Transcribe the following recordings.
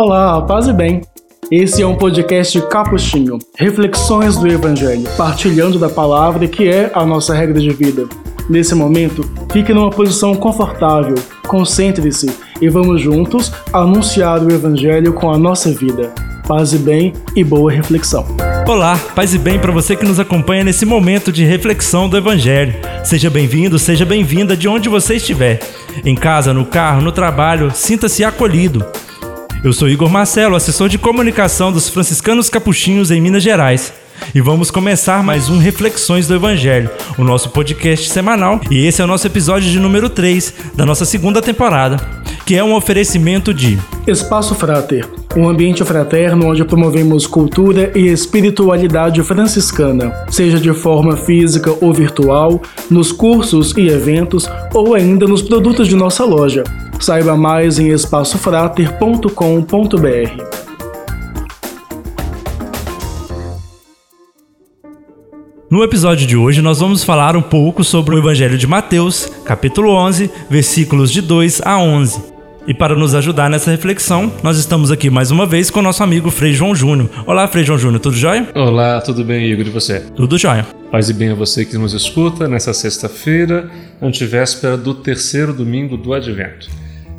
Olá, paz e bem. Esse é um podcast capuchinho, reflexões do Evangelho, partilhando da palavra que é a nossa regra de vida. Nesse momento, fique numa posição confortável, concentre-se e vamos juntos anunciar o Evangelho com a nossa vida. Paz e bem e boa reflexão. Olá, paz e bem para você que nos acompanha nesse momento de reflexão do Evangelho. Seja bem-vindo, seja bem-vinda de onde você estiver. Em casa, no carro, no trabalho, sinta-se acolhido. Eu sou Igor Marcelo, assessor de comunicação dos franciscanos capuchinhos em Minas Gerais. E vamos começar mais um Reflexões do Evangelho, o nosso podcast semanal. E esse é o nosso episódio de número 3 da nossa segunda temporada, que é um oferecimento de Espaço Frater, um ambiente fraterno onde promovemos cultura e espiritualidade franciscana, seja de forma física ou virtual, nos cursos e eventos ou ainda nos produtos de nossa loja. Saiba mais em espaçofrater.com.br. No episódio de hoje, nós vamos falar um pouco sobre o Evangelho de Mateus, capítulo 11, versículos de 2 a 11. E para nos ajudar nessa reflexão, nós estamos aqui mais uma vez com o nosso amigo Frei João Júnior. Olá, Frei João Júnior, tudo jóia? Olá, tudo bem, Igor? E você? Tudo jóia. Paz e bem a você que nos escuta nessa sexta-feira, antivéspera do terceiro domingo do Advento.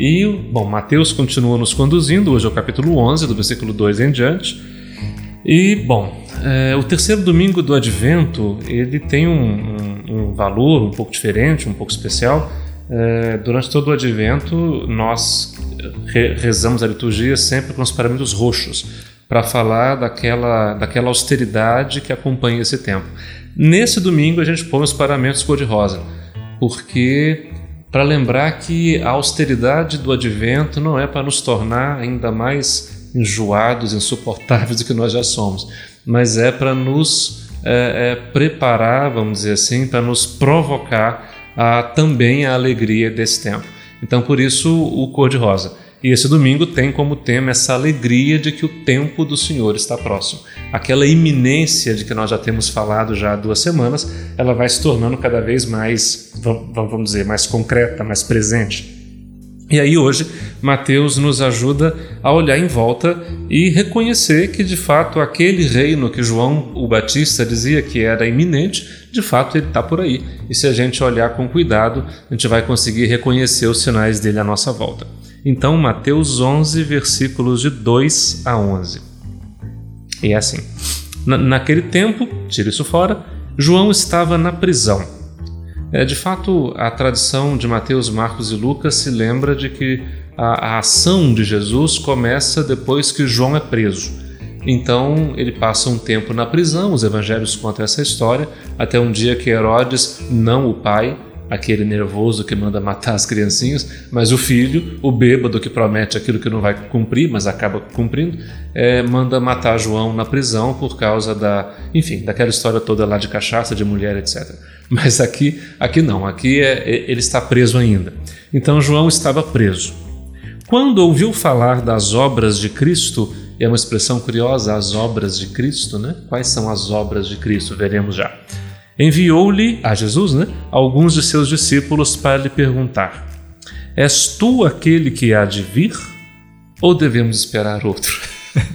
E, bom, Mateus continua nos conduzindo, hoje é o capítulo 11, do versículo 2 em diante. E, bom, é, o terceiro domingo do Advento, ele tem um, um, um valor um pouco diferente, um pouco especial. É, durante todo o Advento, nós re rezamos a liturgia sempre com os parâmetros roxos, para falar daquela, daquela austeridade que acompanha esse tempo. Nesse domingo, a gente põe os parâmetros cor-de-rosa, porque para lembrar que a austeridade do advento não é para nos tornar ainda mais enjoados, insuportáveis do que nós já somos, mas é para nos é, é, preparar, vamos dizer assim, para nos provocar a, também a alegria desse tempo. Então, por isso, o cor-de-rosa. E esse domingo tem como tema essa alegria de que o tempo do Senhor está próximo. Aquela iminência de que nós já temos falado já há duas semanas, ela vai se tornando cada vez mais, vamos dizer, mais concreta, mais presente. E aí hoje Mateus nos ajuda a olhar em volta e reconhecer que de fato aquele reino que João o Batista dizia que era iminente, de fato ele está por aí. E se a gente olhar com cuidado, a gente vai conseguir reconhecer os sinais dele à nossa volta. Então, Mateus 11, versículos de 2 a 11. E é assim: na, Naquele tempo, tira isso fora, João estava na prisão. É, de fato, a tradição de Mateus, Marcos e Lucas se lembra de que a, a ação de Jesus começa depois que João é preso. Então ele passa um tempo na prisão, os evangelhos contam essa história, até um dia que Herodes, não o pai, aquele nervoso que manda matar as criancinhas, mas o filho, o bêbado que promete aquilo que não vai cumprir, mas acaba cumprindo, é, manda matar João na prisão por causa da, enfim, daquela história toda lá de cachaça, de mulher, etc. Mas aqui, aqui não, aqui é, é, ele está preso ainda. Então João estava preso. Quando ouviu falar das obras de Cristo, é uma expressão curiosa, as obras de Cristo, né? Quais são as obras de Cristo? Veremos já enviou-lhe, a Jesus, né, alguns de seus discípulos para lhe perguntar: És tu aquele que há de vir? Ou devemos esperar outro?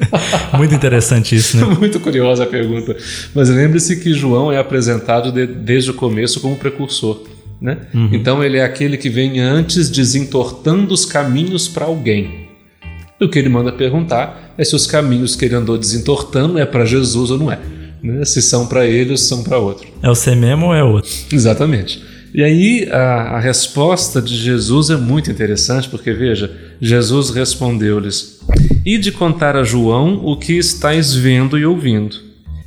Muito interessante isso, né? Muito curiosa a pergunta. Mas lembre-se que João é apresentado de, desde o começo como precursor. Né? Uhum. Então ele é aquele que vem antes desentortando os caminhos para alguém. O que ele manda perguntar é se os caminhos que ele andou desentortando é para Jesus ou não é né? se são para ele ou se são para outro. É o ser mesmo ou é outro? Exatamente. E aí a, a resposta de Jesus é muito interessante, porque veja, Jesus respondeu-lhes: E de contar a João o que estáis vendo e ouvindo.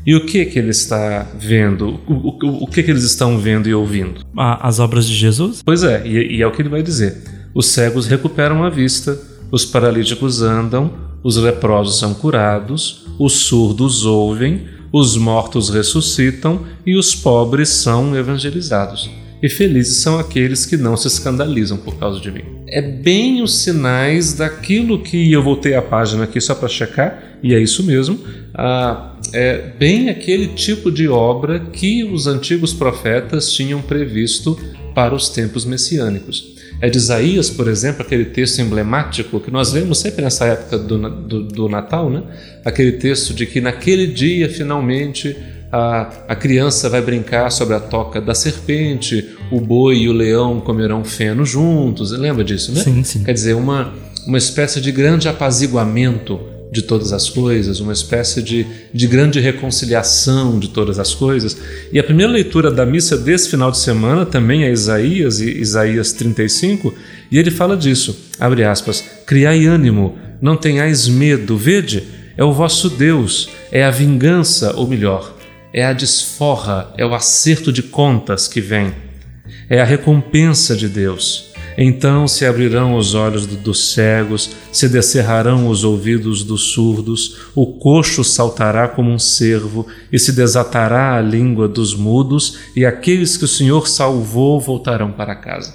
E o que que ele está vendo? O, o, o que que eles estão vendo e ouvindo? As obras de Jesus? Pois é, e, e é o que ele vai dizer. Os cegos recuperam a vista, os paralíticos andam, os leprosos são curados, os surdos ouvem, os mortos ressuscitam e os pobres são evangelizados. E felizes são aqueles que não se escandalizam por causa de mim. É bem os sinais daquilo que eu voltei a página aqui só para checar, e é isso mesmo. Ah, é bem aquele tipo de obra que os antigos profetas tinham previsto para os tempos messiânicos. É de Isaías, por exemplo, aquele texto emblemático que nós vemos sempre nessa época do, do, do Natal, né? aquele texto de que naquele dia finalmente a, a criança vai brincar sobre a toca da serpente, o boi e o leão comerão feno juntos. Lembra disso, né? Sim, sim. Quer dizer, uma, uma espécie de grande apaziguamento de todas as coisas, uma espécie de, de grande reconciliação de todas as coisas. E a primeira leitura da missa desse final de semana também é Isaías, Isaías 35, e ele fala disso, abre aspas, criai ânimo, não tenhais medo, vede, é o vosso Deus, é a vingança, ou melhor, é a desforra, é o acerto de contas que vem, é a recompensa de Deus. Então se abrirão os olhos dos cegos, se descerrarão os ouvidos dos surdos, o coxo saltará como um cervo, e se desatará a língua dos mudos, e aqueles que o Senhor salvou voltarão para casa.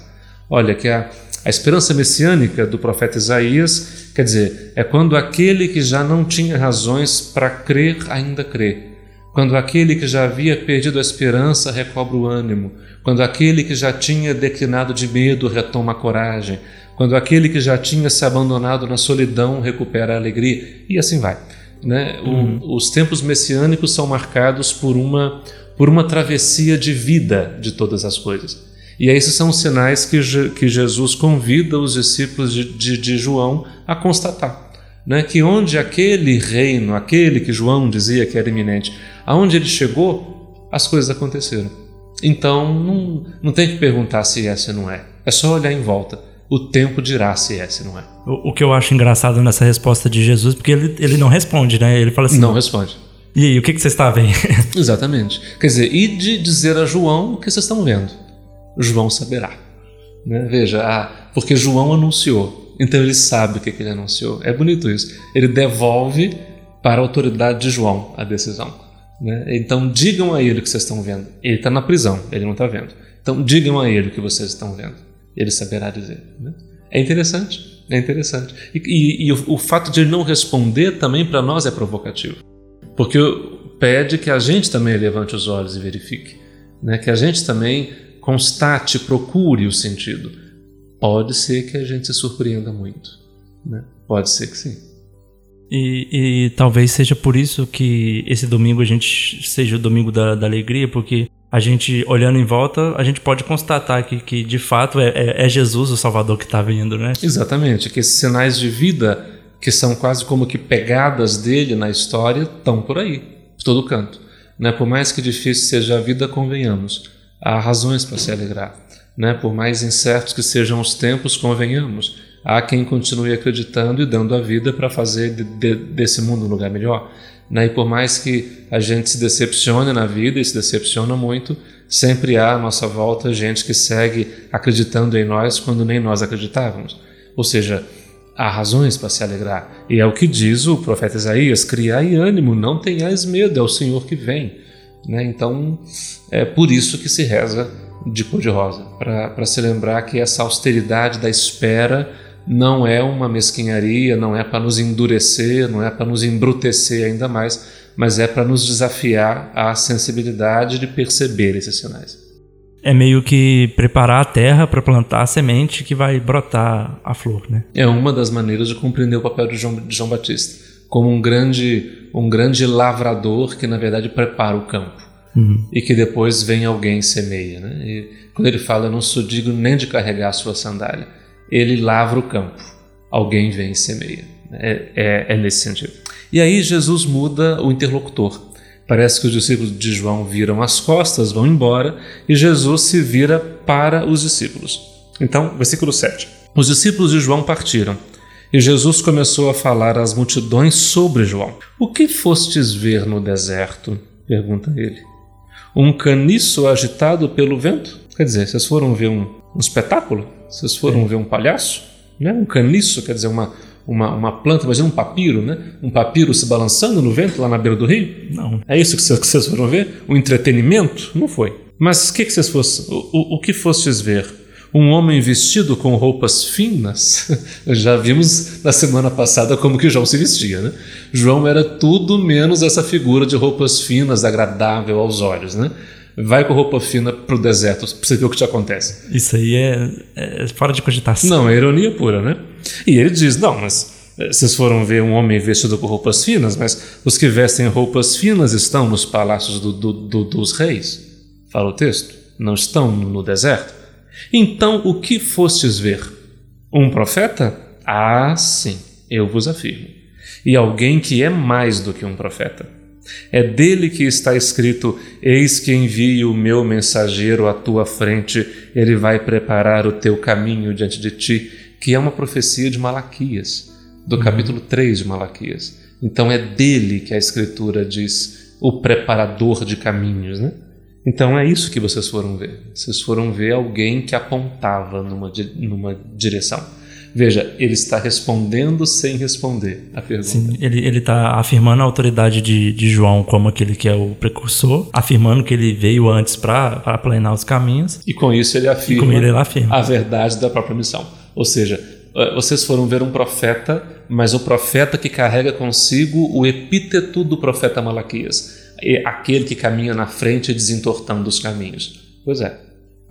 Olha que a, a esperança messiânica do profeta Isaías, quer dizer, é quando aquele que já não tinha razões para crer ainda crê quando aquele que já havia perdido a esperança recobra o ânimo, quando aquele que já tinha declinado de medo retoma a coragem, quando aquele que já tinha se abandonado na solidão recupera a alegria, e assim vai. Né? Uhum. O, os tempos messiânicos são marcados por uma, por uma travessia de vida de todas as coisas. E esses são os sinais que, que Jesus convida os discípulos de, de, de João a constatar né, que onde aquele reino, aquele que João dizia que era iminente, aonde ele chegou, as coisas aconteceram. Então não, não tem que perguntar se é, se não é. É só olhar em volta. O tempo dirá se é, se não é. O, o que eu acho engraçado nessa resposta de Jesus, porque ele, ele não responde, né? Ele fala assim: Não responde. E aí, o que, que você está vendo? Exatamente. Quer dizer, e de dizer a João o que vocês estão vendo. João saberá. Né? Veja, ah, porque João anunciou. Então ele sabe o que, que ele anunciou. É bonito isso. Ele devolve para a autoridade de João a decisão. Né? Então digam a ele o que vocês estão vendo. Ele está na prisão, ele não está vendo. Então digam a ele o que vocês estão vendo. Ele saberá dizer. Né? É interessante, é interessante. E, e, e o, o, fato de ele não responder também para nós é provocativo. Porque pede que a gente também levante os olhos e verifique. Né? Que a gente também constate, procure o sentido pode ser que a gente se surpreenda muito. Né? Pode ser que sim. E, e, talvez seja por isso que esse domingo a gente seja o domingo da, da alegria, porque a gente, olhando em volta, a gente pode constatar que, que de fato é, é, é Jesus o Salvador que está vindo, né? Exatamente, que esses sinais de vida, que são quase como que pegadas dele na história, estão por aí, por todo canto. Né? Por mais que difícil seja a vida, convenhamos, há razões para se alegrar. Né? Por mais incertos que sejam os tempos, convenhamos, há quem continue acreditando e dando a vida para fazer de, de, desse mundo um lugar melhor. Né? E por mais que a gente se decepcione na vida e se decepciona muito, sempre há à nossa volta gente que segue acreditando em nós quando nem nós acreditávamos. Ou seja, há razões para se alegrar. E é o que diz o profeta Isaías: criai ânimo, não tenhais medo, é o Senhor que vem. Né? Então, é por isso que se reza de cor-de-rosa, para se lembrar que essa austeridade da espera não é uma mesquinharia, não é para nos endurecer, não é para nos embrutecer ainda mais, mas é para nos desafiar à sensibilidade de perceber esses sinais. É meio que preparar a terra para plantar a semente que vai brotar a flor, né? É uma das maneiras de compreender o papel de João, de João Batista, como um grande, um grande lavrador que na verdade prepara o campo uhum. e que depois vem alguém e semeia. Né? E quando ele fala, não sou digno nem de carregar a sua sandália, ele lavra o campo, alguém vem e semeia. É, é, é nesse sentido. E aí Jesus muda o interlocutor. Parece que os discípulos de João viram as costas, vão embora, e Jesus se vira para os discípulos. Então, versículo 7. Os discípulos de João partiram, e Jesus começou a falar às multidões sobre João. O que fostes ver no deserto? pergunta ele um caniço agitado pelo vento? Quer dizer, vocês foram ver um, um espetáculo? Vocês foram é. ver um palhaço? Né? Um caniço, quer dizer, uma, uma, uma planta, imagina um papiro, né? Um papiro se balançando no vento lá na beira do rio? Não. É isso que vocês, foram ver? Um entretenimento? Não foi. Mas o que, que vocês fossem, o, o, o que fostes ver? um homem vestido com roupas finas. Já vimos na semana passada como que João se vestia, né? João era tudo menos essa figura de roupas finas, agradável aos olhos, né? Vai com roupa fina pro deserto pra você ver o que te acontece. Isso aí é, é fora de cogitação. Não, é ironia pura, né? E ele diz: não, mas eh, vocês foram ver um homem vestido com roupas finas, mas os que vestem roupas finas estão nos palácios do, do, do, dos reis. Fala o texto. Não estão no deserto. Então, o que fostes ver? Um profeta? Ah, sim, eu vos afirmo. E alguém que é mais do que um profeta. É dele que está escrito: Eis que envio o meu mensageiro à tua frente, ele vai preparar o teu caminho diante de ti, que é uma profecia de Malaquias, do uhum. capítulo 3 de Malaquias. Então é dele que a Escritura diz o preparador de caminhos, né? Então é isso que vocês foram ver. Vocês foram ver alguém que apontava numa, numa direção. Veja, ele está respondendo sem responder a pergunta. Sim, ele está afirmando a autoridade de, de João como aquele que é o precursor, afirmando que ele veio antes para planear os caminhos. E com isso ele afirma, ele afirma a verdade da própria missão. Ou seja, eh, vocês foram ver um profeta, mas o profeta que carrega consigo o epíteto do profeta Malaquias, aquele que caminha na frente desentortando os caminhos. Pois é.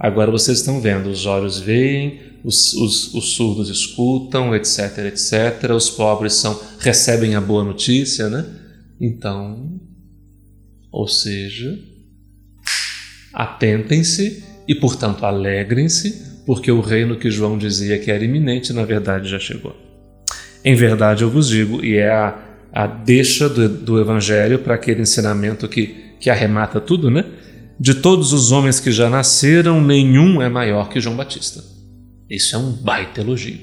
Agora vocês estão vendo, os olhos veem, os, os, os, surdos escutam, etc, etc. Os pobres são recebem a boa notícia, né? Então, ou seja, atentem-se e, portanto, alegrem-se, porque o reino que João dizia que era iminente, na verdade, já chegou. Em verdade, eu vos digo, e é a, a deixa do, do evangelho para aquele ensinamento que, que arremata tudo, né? De todos os homens que já nasceram, nenhum é maior que João Batista. Isso é um baita elogio.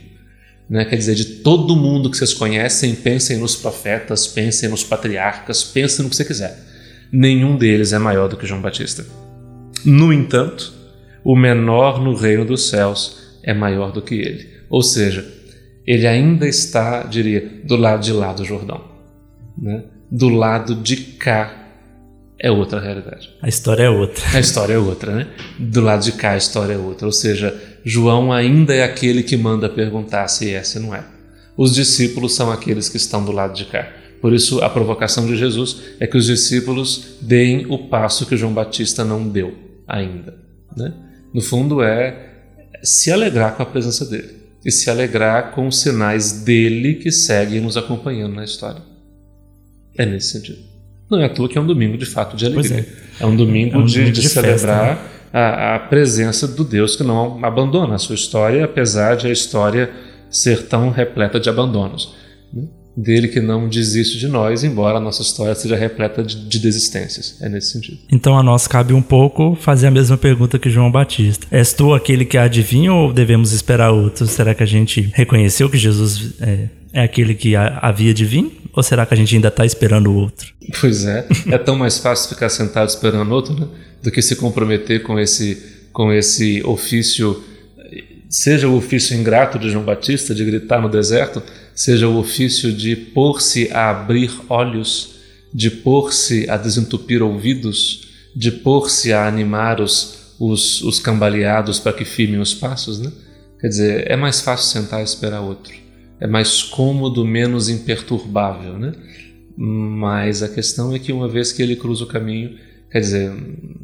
Né? Quer dizer, de todo mundo que vocês conhecem, pensem nos profetas, pensem nos patriarcas, pensem no que você quiser. Nenhum deles é maior do que João Batista. No entanto, o menor no reino dos céus é maior do que ele. Ou seja, ele ainda está, diria, do lado de lá do Jordão. Né? Do lado de cá é outra realidade. A história é outra. A história é outra, né? Do lado de cá a história é outra. Ou seja, João ainda é aquele que manda perguntar se é, se não é. Os discípulos são aqueles que estão do lado de cá. Por isso, a provocação de Jesus é que os discípulos deem o passo que João Batista não deu ainda. Né? No fundo, é se alegrar com a presença dele e se alegrar com os sinais dele que seguem nos acompanhando na história. É nesse sentido. Não é à toa que é um domingo de fato de alegria. É. é. um domingo, é um de, de, de, celebrar. Festa, né? a, a presença do Deus que não abandona a sua história, apesar de a história ser tão repleta de abandonos. Né? Dele que não desiste de nós, embora a nossa história seja repleta de, de, desistências. É nesse sentido. Então a nós cabe um pouco fazer a mesma pergunta que João Batista. És tu aquele que adivinha ou devemos esperar outro? Será que a gente reconheceu que Jesus é, é aquele que havia de vir? Ou será que a gente ainda está esperando o outro? Pois é. É tão mais fácil ficar sentado esperando outro, né? do que se comprometer com esse, com esse ofício, seja o ofício ingrato de João Batista, de gritar no deserto, seja o ofício de pôr-se a abrir olhos, de pôr-se a desentupir ouvidos, de pôr-se a animar os, os, os cambaleados para que firmem os passos. Né? Quer dizer, é mais fácil sentar e esperar outro. É mais cômodo, menos imperturbável. Né? Mas a questão é que uma vez que ele cruza o caminho, Quer dizer,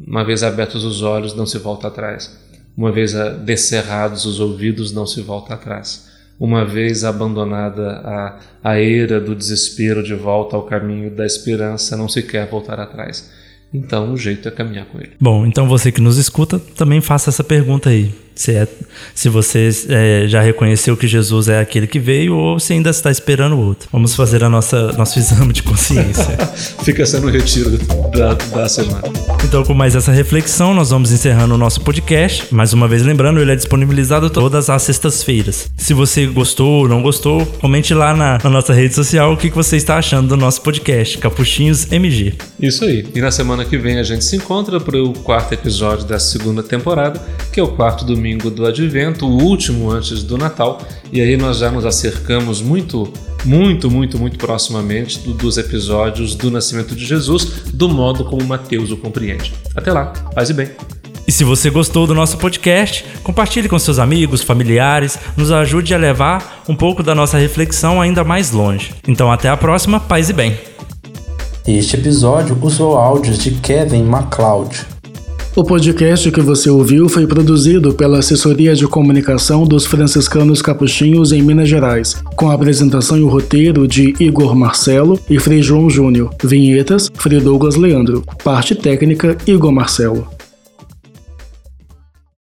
uma vez abertos os olhos, não se volta atrás. Uma vez descerrados os ouvidos, não se volta atrás. Uma vez abandonada a, a era do desespero de volta ao caminho da esperança, não se quer voltar atrás. Então o jeito é caminhar com ele. Bom, então você que nos escuta, também faça essa pergunta aí. Se, é, se você é, já reconheceu que Jesus é aquele que veio ou se ainda está esperando o outro. Vamos fazer a nossa nosso exame de consciência. Fica sendo o retiro da, da semana. Então, com mais essa reflexão, nós vamos encerrando o nosso podcast. Mais uma vez, lembrando, ele é disponibilizado todas as sextas-feiras. Se você gostou ou não gostou, comente lá na, na nossa rede social o que, que você está achando do nosso podcast, Capuchinhos MG. Isso aí. E na semana que vem a gente se encontra para o quarto episódio da segunda temporada, que é o quarto domingo domingo do Advento, o último antes do Natal, e aí nós já nos acercamos muito, muito, muito, muito proximamente do, dos episódios do nascimento de Jesus, do modo como Mateus o compreende. Até lá, paz e bem. E se você gostou do nosso podcast, compartilhe com seus amigos, familiares, nos ajude a levar um pouco da nossa reflexão ainda mais longe. Então até a próxima, paz e bem. Este episódio usou áudios de Kevin MacLeod. O podcast que você ouviu foi produzido pela Assessoria de Comunicação dos Franciscanos Capuchinhos em Minas Gerais, com a apresentação e o roteiro de Igor Marcelo e Frei João Júnior. Vinhetas, Frei Douglas Leandro. Parte técnica, Igor Marcelo.